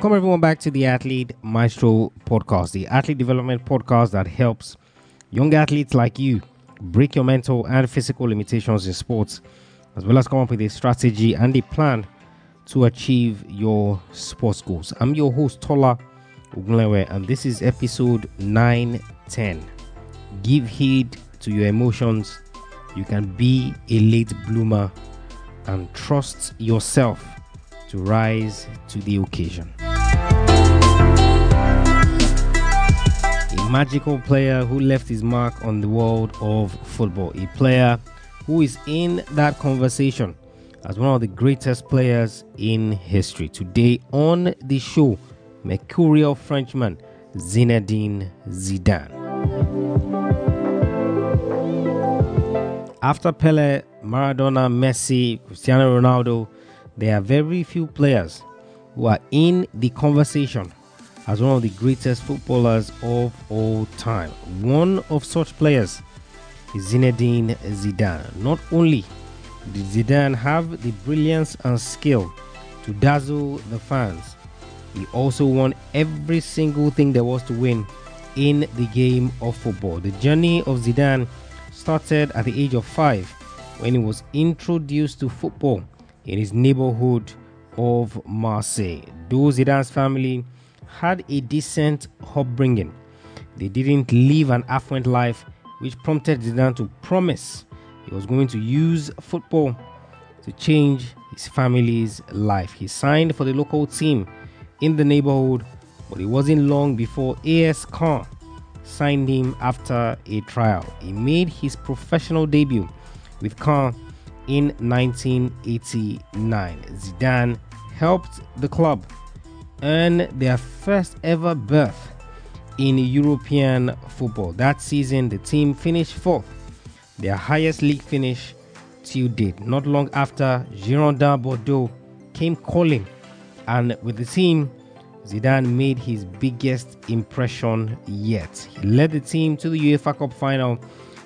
Welcome everyone back to the Athlete Maestro podcast, the athlete development podcast that helps young athletes like you break your mental and physical limitations in sports, as well as come up with a strategy and a plan to achieve your sports goals. I'm your host Tola Ogunlewe, and this is episode 910. Give heed to your emotions. You can be a late bloomer and trust yourself to rise to the occasion. Magical player who left his mark on the world of football, a player who is in that conversation as one of the greatest players in history. Today on the show, mercurial Frenchman Zinedine Zidane. After Pele, Maradona, Messi, Cristiano Ronaldo, there are very few players who are in the conversation as one of the greatest footballers of all time. One of such players is Zinedine Zidane. Not only did Zidane have the brilliance and skill to dazzle the fans, he also won every single thing there was to win in the game of football. The journey of Zidane started at the age of five when he was introduced to football in his neighborhood of Marseille. Though Zidane's family had a decent upbringing, they didn't live an affluent life, which prompted Zidane to promise he was going to use football to change his family's life. He signed for the local team in the neighborhood, but it wasn't long before AS Caen signed him after a trial. He made his professional debut with Caen in 1989. Zidane helped the club earn their first ever berth in European football. That season, the team finished fourth, their highest league finish till date. Not long after, Girondin Bordeaux came calling, and with the team, Zidane made his biggest impression yet. He led the team to the UEFA Cup final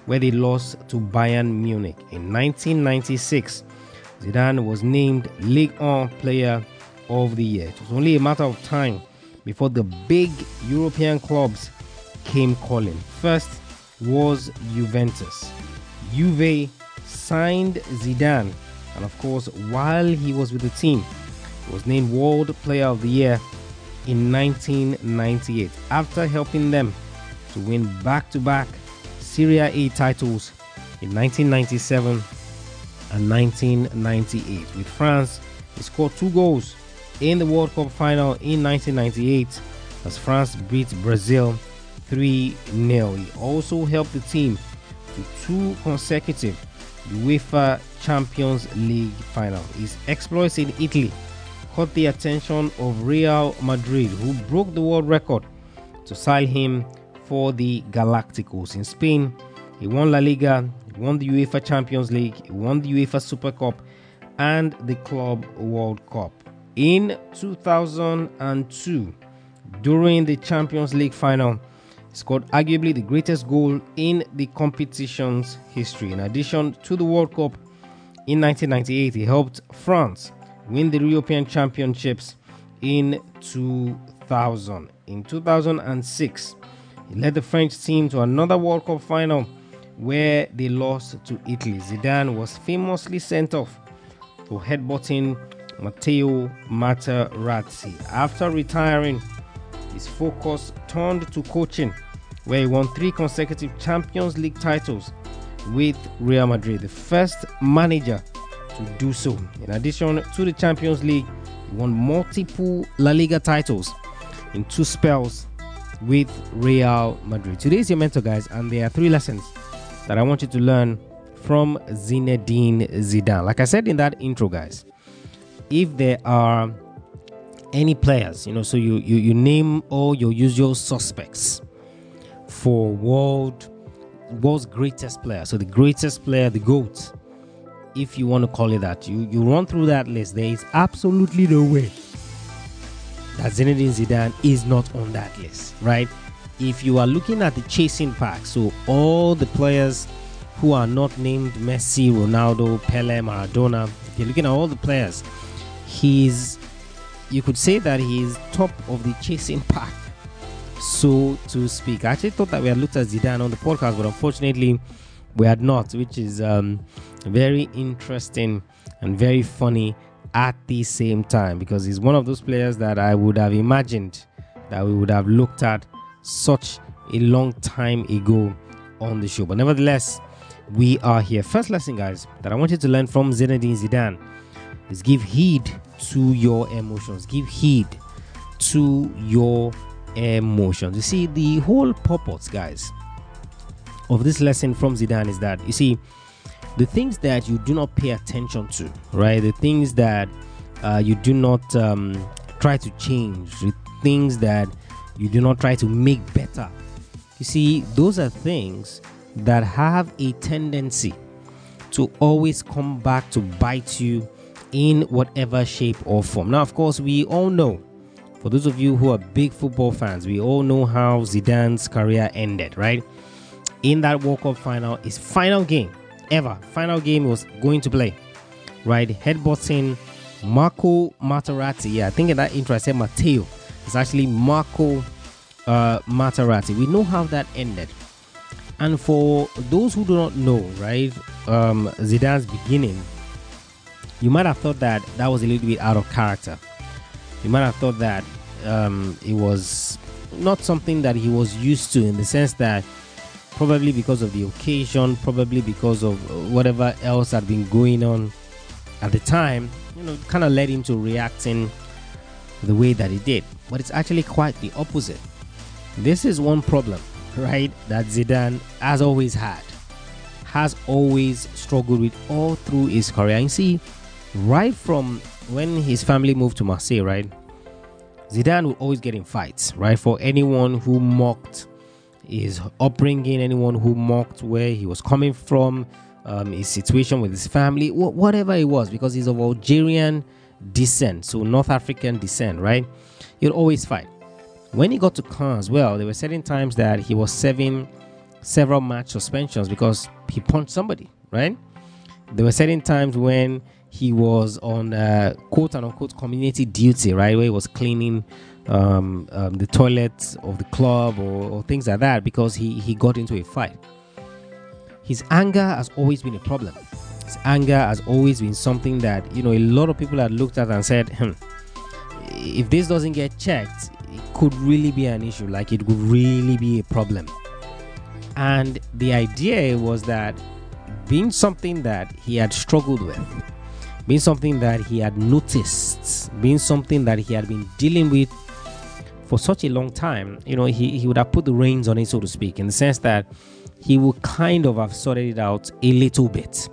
where they lost to Bayern Munich. In 1996, Zidane was named Ligue 1 Player of the Year. It was only a matter of time before the big European clubs came calling. First was Juventus. Juve signed Zidane, and of course, while he was with the team, he was named World Player of the Year in 1998 after helping them to win back to back Serie A titles in 1997 and 1998. With France, he scored two goals in the World Cup final in 1998 as France beat Brazil 3 0. He also helped the team to two consecutive UEFA Champions League final. His exploits in Italy caught the attention of Real Madrid, who broke the world record to sign him for the Galacticos. In Spain, he won La Liga, won the UEFA Champions League, won the UEFA Super Cup, and the Club World Cup. In 2002, during the Champions League final, scored arguably the greatest goal in the competition's history. In addition to the World Cup in 1998, he helped France win the European Championships in 2000. In 2006, he led the French team to another World Cup final where they lost to Italy. Zidane was famously sent off for headbutting Matteo Materazzi. After retiring, his focus turned to coaching, where he won three consecutive Champions League titles with Real Madrid, the first manager to do so. In addition to the Champions League, he won multiple La Liga titles in two spells with Real Madrid. Today is your mentor, guys, and there are three lessons that I want you to learn from Zinedine Zidane. Like I said in that intro, guys, if there are any players, you know, so you you, you name all your usual suspects for world world's greatest player. So the greatest player, the GOAT, if you want to call it that. You you run through that list. There is absolutely no way that Zinedine Zidane is not on that list, right? If you are looking at the chasing pack, so all the players who are not named Messi, Ronaldo, Pele, Maradona, if you're looking at all the players, he's you could say that he's top of the chasing pack, so to speak. I actually thought that we had looked at Zidane on the podcast, but unfortunately, we had not, which is um, very interesting and very funny at the same time because he's one of those players that I would have imagined that we would have looked at such a long time ago on the show. But nevertheless, we are here. First lesson, guys, that I want you to learn from Zinedine Zidane is give heed to your emotions. Give heed to your emotions. You see, the whole purpose, guys, of this lesson from Zidane is that you see the things that you do not pay attention to, right? The things that uh, you do not um, try to change, the things that you do not try to make better. You see, those are things that have a tendency to always come back to bite you in whatever shape or form. Now, of course, we all know, for those of you who are big football fans, we all know how Zidane's career ended, right? In that World Cup final, his final game ever, final game was going to play, right? Headbutting Marco Materazzi. Yeah, I think in that intro I said Matteo. It's actually Marco uh, Materazzi. We know how that ended. And for those who do not know, right, um, Zidane's beginning, you might have thought that that was a little bit out of character. You might have thought that um, it was not something that he was used to in the sense that probably because of the occasion, probably because of whatever else had been going on at the time, you know, kind of led him to reacting the way that he did. But it's actually quite the opposite. This is one problem right, that Zidane has always had, has always struggled with all through his career. And see, right from when his family moved to Marseille, right, Zidane would always get in fights, right, for anyone who mocked his upbringing, anyone who mocked where he was coming from, um, his situation with his family, wh- whatever it was, because he's of Algerian descent, so North African descent, right? He'd always fight. When he got to Caen well, there were certain times that he was serving several match suspensions because he punched somebody, right? There were certain times when he was on uh, quote unquote community duty, right, where he was cleaning um, um, the toilets of the club or, or things like that because he, he got into a fight. His anger has always been a problem. His anger has always been something that you know a lot of people had looked at and said, hmm, if this doesn't get checked, it could really be an issue, like it could really be a problem. And the idea was that being something that he had struggled with, being something that he had noticed, being something that he had been dealing with for such a long time, you know, he, he would have put the reins on it, so to speak, in the sense that he would kind of have sorted it out a little bit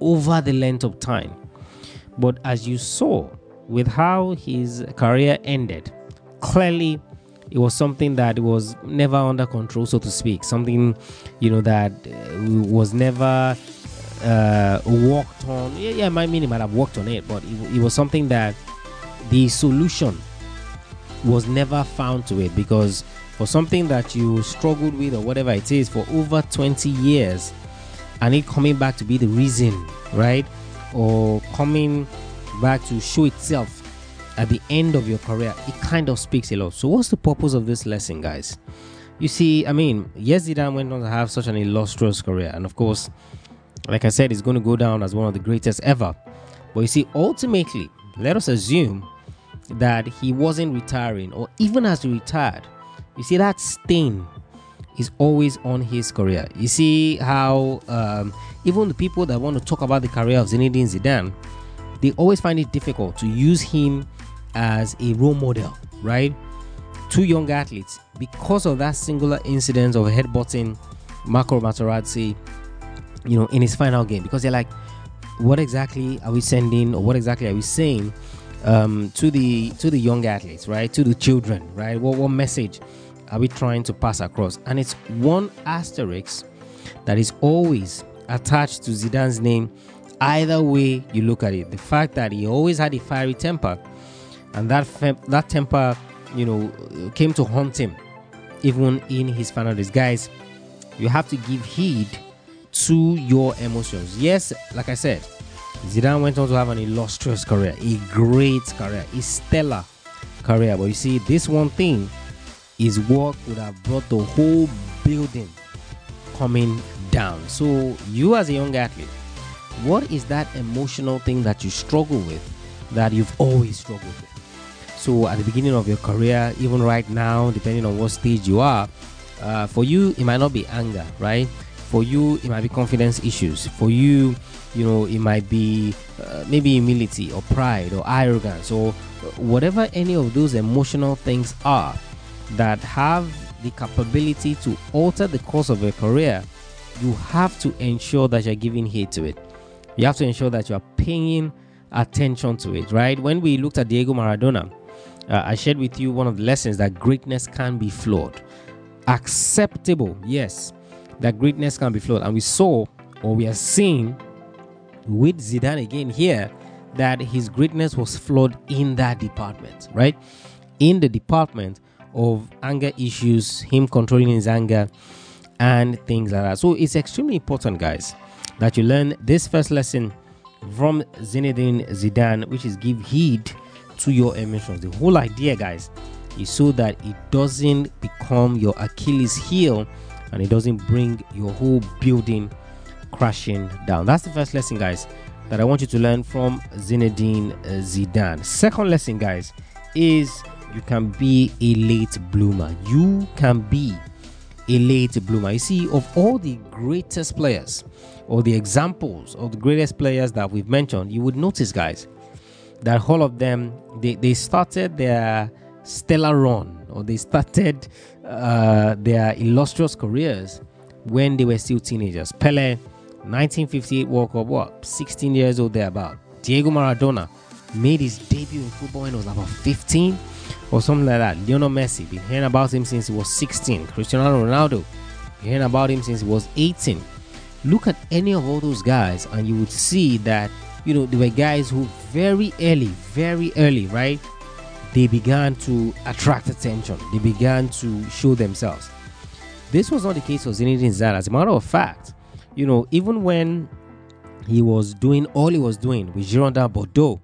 over the length of time. But as you saw with how his career ended, clearly it was something that was never under control, so to speak. Something, you know, that uh, was never uh, worked on. Yeah, yeah, I mean, he might have worked on it, but it, it was something that the solution was never found to it because for something that you struggled with or whatever it is for over 20 years and it coming back to be the reason, right? Or coming back to show itself at the end of your career, it kind of speaks a lot. So, what's the purpose of this lesson, guys? You see, I mean, yes, Zidane went on to have such an illustrious career, and of course, like I said, he's going to go down as one of the greatest ever. But you see, ultimately, let us assume that he wasn't retiring, or even as he retired, you see that stain is always on his career. You see how um, even the people that want to talk about the career of Zinedine Zidane, they always find it difficult to use him as a role model, right? Two young athletes, because of that singular incident of headbutting Marco Materazzi, you know, in his final game, because they're like, what exactly are we sending, or what exactly are we saying um, to the to the young athletes, right? To the children, right? What what message are we trying to pass across? And it's one asterisk that is always attached to Zidane's name. Either way you look at it, the fact that he always had a fiery temper and that that temper, you know, came to haunt him, even in his final days. Guys, you have to give heed to your emotions. Yes, like I said, Zidane went on to have an illustrious career, a great career, a stellar career. But you see, this one thing is what would have brought the whole building coming down. So, you as a young athlete, what is that emotional thing that you struggle with that you've always struggled with? So, at the beginning of your career, even right now, depending on what stage you are, uh, for you, it might not be anger, right? For you, it might be confidence issues. For you, you know, it might be uh, maybe humility or pride or arrogance or whatever any of those emotional things are that have the capability to alter the course of your career, you have to ensure that you're giving heed to it. You have to ensure that you're paying attention to it, right? When we looked at Diego Maradona, uh, I shared with you one of the lessons that greatness can be flawed. Acceptable, yes, that greatness can be flawed. And we saw, or we are seeing with Zidane again here, that his greatness was flawed in that department, right? In the department of anger issues, him controlling his anger, and things like that. So it's extremely important, guys, that you learn this first lesson from Zinedine Zidane, which is give heed to your emotions. The whole idea, guys, is so that it doesn't become your Achilles heel and it doesn't bring your whole building crashing down. That's the first lesson, guys, that I want you to learn from Zinedine uh, Zidane. Second lesson, guys, is you can be a late bloomer. You can be a late bloomer. You see, of all the greatest players or the examples of the greatest players that we've mentioned, you would notice, guys, that all of them they, they started their stellar run or they started uh, their illustrious careers when they were still teenagers. Pele, 1958 World Cup, what 16 years old thereabout. Diego Maradona made his debut in football when he was about 15 or something like that. Lionel Messi, been hearing about him since he was 16. Cristiano Ronaldo, been hearing about him since he was 18. Look at any of all those guys, and you would see that you know, there were guys who very early, very early, right? They began to attract attention. They began to show themselves. This was not the case for Zinedine Zidane. As a matter of fact, you know, even when he was doing all he was doing with Girondin Bordeaux,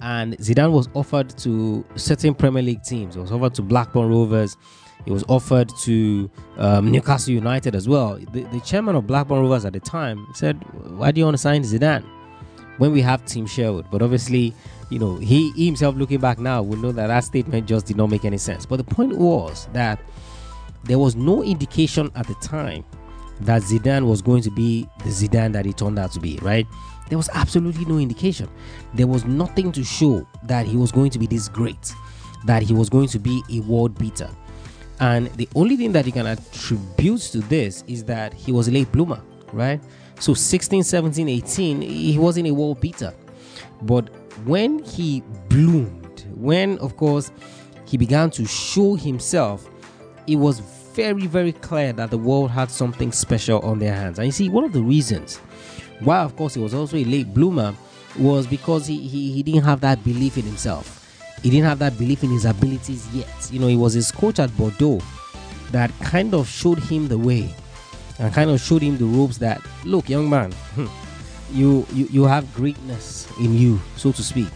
and Zidane was offered to certain Premier League teams. He was offered to Blackburn Rovers. He was offered to um, Newcastle United as well. The, the, chairman of Blackburn Rovers at the time said, "Why do you want to sign Zidane?" when we have Tim Sherwood. But obviously, you know, he, himself looking back now will know that that statement just did not make any sense. But the point was that there was no indication at the time that Zidane was going to be the Zidane that he turned out to be, right? There was absolutely no indication. There was nothing to show that he was going to be this great, that he was going to be a world beater. And the only thing that he can attribute to this is that he was a late bloomer, right? So 16, 17, 18, he wasn't a world beater. But when he bloomed, when of course he began to show himself, it was very, very clear that the world had something special on their hands. And you see, one of the reasons why, of course, he was also a late bloomer was because he, he, he didn't have that belief in himself. He didn't have that belief in his abilities yet. You know, it was his coach at Bordeaux that kind of showed him the way and kind of showed him the ropes that look, young man, hmm, you, you you have greatness in you, so to speak,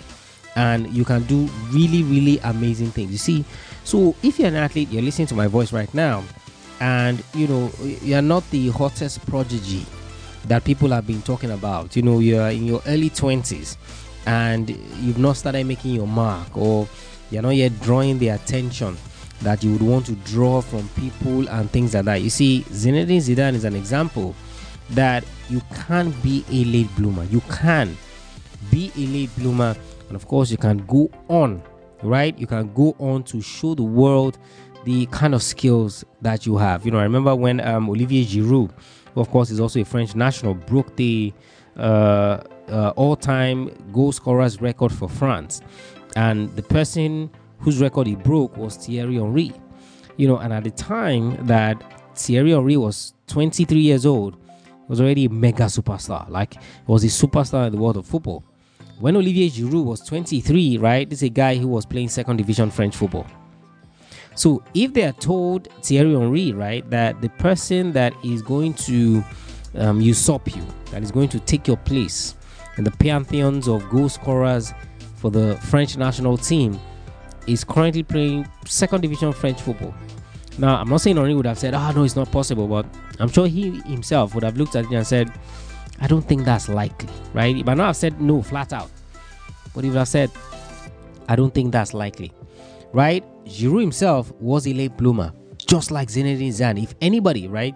and you can do really really amazing things. You see, so if you're an athlete, you're listening to my voice right now, and you know you're not the hottest prodigy that people have been talking about. You know, you're in your early twenties and you've not started making your mark, or you're not yet drawing the attention that you would want to draw from people and things like that. You see, Zinedine Zidane is an example that you can be a late bloomer. You can be a late bloomer, and of course, you can go on, right? You can go on to show the world the kind of skills that you have. You know, I remember when um, Olivier Giroud, who of course is also a French national, broke the uh, uh, all-time goal scorers record for France, and the person whose record he broke was Thierry Henry. You know, and at the time that Thierry Henry was 23 years old, was already a mega superstar. Like, was a superstar in the world of football. When Olivier Giroud was 23, right, this is a guy who was playing second division French football. So if they are told Thierry Henry, right, that the person that is going to um, usurp you, that is going to take your place in the pantheons of goal scorers for the French national team is currently playing second division French football. Now, I'm not saying Henry would have said, "Ah, oh, no, it's not possible," but I'm sure he himself would have looked at it and said, "I don't think that's likely." Right? He might not have said no flat out, but he would have said, "I don't think that's likely." Right? Giroud himself was a late bloomer, just like Zinedine Zidane. If anybody, right,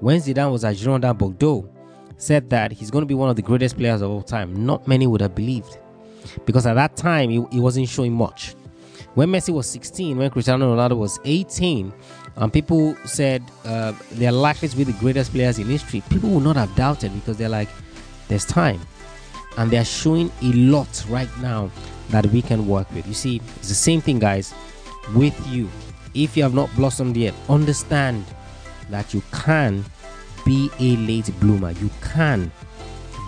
when Zidane was at Girondin Bordeaux, said that he's going to be one of the greatest players of all time, not many would have believed, because at that time he, he wasn't showing much. When Messi was 16, when Cristiano Ronaldo was 18, and people said uh, they're likely to be the greatest players in history, people would not have doubted because they're like, there's time. And they're showing a lot right now that we can work with. You see, it's the same thing, guys, with you. If you have not blossomed yet, understand that you can be a late bloomer. You can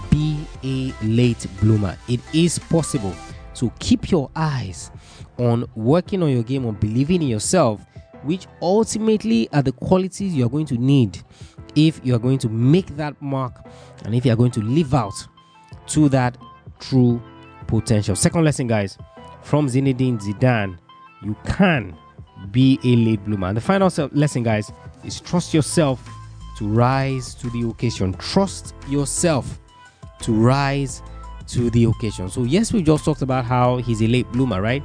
be a late bloomer. It is possible. So keep your eyes on working on your game, on believing in yourself, which ultimately are the qualities you are going to need if you are going to make that mark and if you are going to live out to that true potential. Second lesson, guys, from Zinedine Zidane, you can be a late bloomer. And the final lesson, guys, is trust yourself to rise to the occasion. Trust yourself to rise to the occasion. So, yes, we just talked about how he's a late bloomer, right?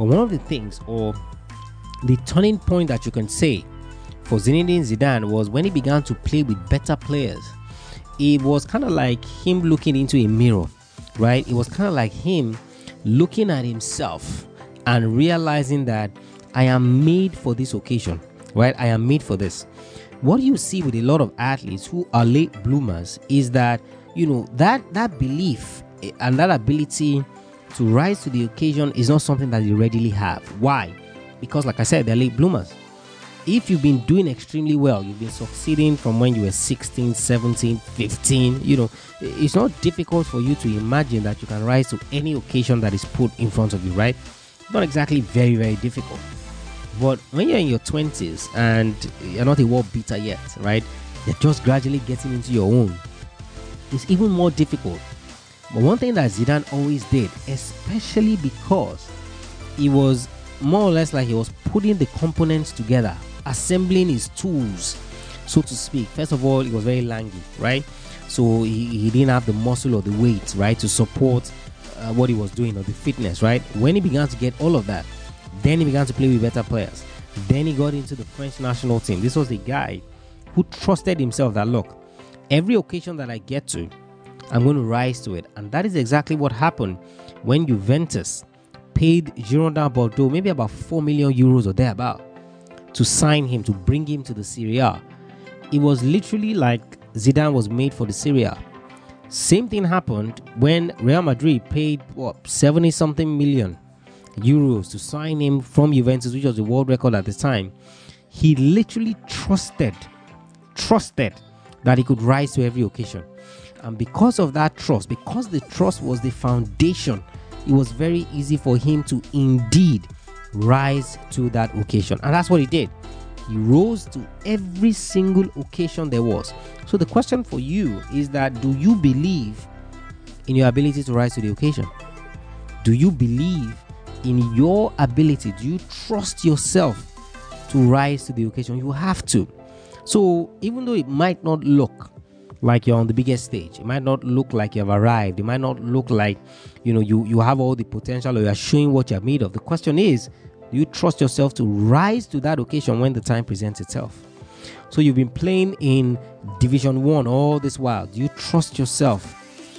But one of the things, or the turning point that you can say for Zinedine Zidane was when he began to play with better players. It was kind of like him looking into a mirror, right? It was kind of like him looking at himself and realizing that I am made for this occasion, right? I am made for this. What you see with a lot of athletes who are late bloomers is that you know that that belief eh, and that ability to rise to the occasion is not something that you readily have. Why? Because, like I said, they're late bloomers. If you've been doing extremely well, you've been succeeding from when you were 16, 17, 15, you know, it's not difficult for you to imagine that you can rise to any occasion that is put in front of you, right? Not exactly very, very difficult. But when you're in your 20s and you're not a world beater yet, right? You're just gradually getting into your own. It's even more difficult but one thing that Zidane always did, especially because he was more or less like he was putting the components together, assembling his tools, so to speak. First of all, he was very lanky, right? So he, he didn't have the muscle or the weight, right, to support uh, what he was doing or the fitness, right? When he began to get all of that, then he began to play with better players. Then he got into the French national team. This was a guy who trusted himself that look, every occasion that I get to, I'm going to rise to it. And that is exactly what happened when Juventus paid Girondin Bordeaux maybe about 4 million euros or thereabout to sign him, to bring him to the Serie A. It was literally like Zidane was made for the Serie A. Same thing happened when Real Madrid paid what 70 something million euros to sign him from Juventus, which was the world record at the time. He literally trusted, trusted that he could rise to every occasion. And because of that trust, because the trust was the foundation, it was very easy for him to indeed rise to that occasion. And that's what he did. He rose to every single occasion there was. So the question for you is that do you believe in your ability to rise to the occasion? Do you believe in your ability? Do you trust yourself to rise to the occasion? You have to. So even though it might not look like you're on the biggest stage. It might not look like you've arrived. It might not look like, you know, you, you have all the potential or you're showing what you're made of. The question is, do you trust yourself to rise to that occasion when the time presents itself? So you've been playing in Division One all this while. Do you trust yourself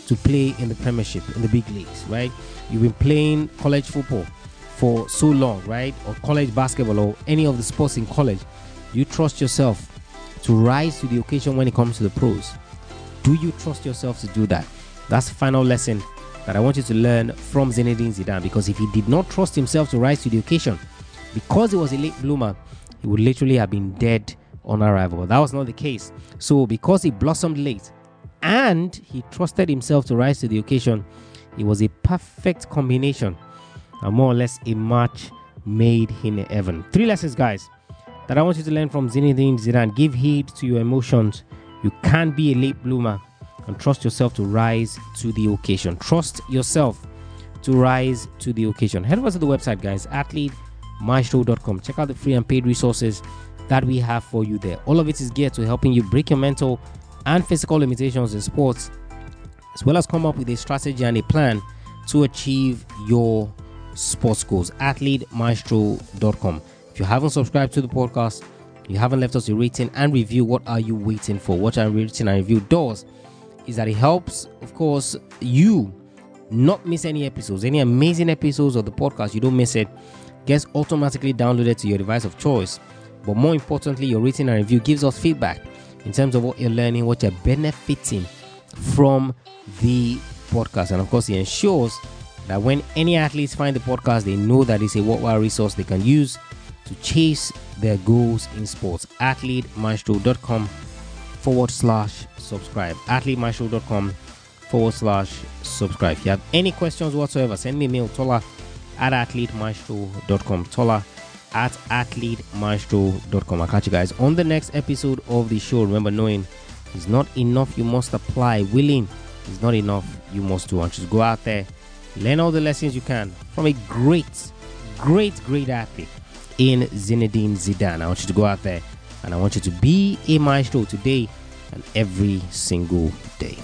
to play in the Premiership, in the big leagues, right? You've been playing college football for so long, right? Or college basketball or any of the sports in college. Do you trust yourself to rise to the occasion when it comes to the pros? Do you trust yourself to do that? That's the final lesson that I want you to learn from Zinedine Zidane because if he did not trust himself to rise to the occasion, because he was a late bloomer, he would literally have been dead on arrival. That was not the case. So, because he blossomed late and he trusted himself to rise to the occasion, it was a perfect combination and more or less a match made in heaven. Three lessons, guys, that I want you to learn from Zinedine Zidane. Give heed to your emotions you can't be a late bloomer and trust yourself to rise to the occasion. Trust yourself to rise to the occasion. Head over to the website, guys, athletemaestro.com. Check out the free and paid resources that we have for you there. All of it is geared to helping you break your mental and physical limitations in sports, as well as come up with a strategy and a plan to achieve your sports goals. AthleteMaestro.com. You haven't subscribed to the podcast, you haven't left us a rating and review, what are you waiting for? What a rating and review does is that it helps, of course, you not miss any episodes, any amazing episodes of the podcast. You don't miss it. Gets automatically downloaded to your device of choice. But more importantly, your rating and review gives us feedback in terms of what you're learning, what you're benefiting from the podcast. And of course, it ensures that when any athletes find the podcast, they know that it's a worthwhile resource they can use to chase their goals in sports. AthleteMaestro.com forward slash subscribe. AthleteMaestro.com forward slash subscribe. If you have any questions whatsoever, send me a mail, Tola at AthleteMaestro.com. Tola at AthleteMaestro.com. I'll catch you guys on the next episode of the show. Remember, knowing is not enough, you must apply. Willing is not enough, you must do. And just go out there, learn all the lessons you can from a great, great, great athlete in Zinedine Zidane. I want you to go out there and I want you to be a maestro today and every single day.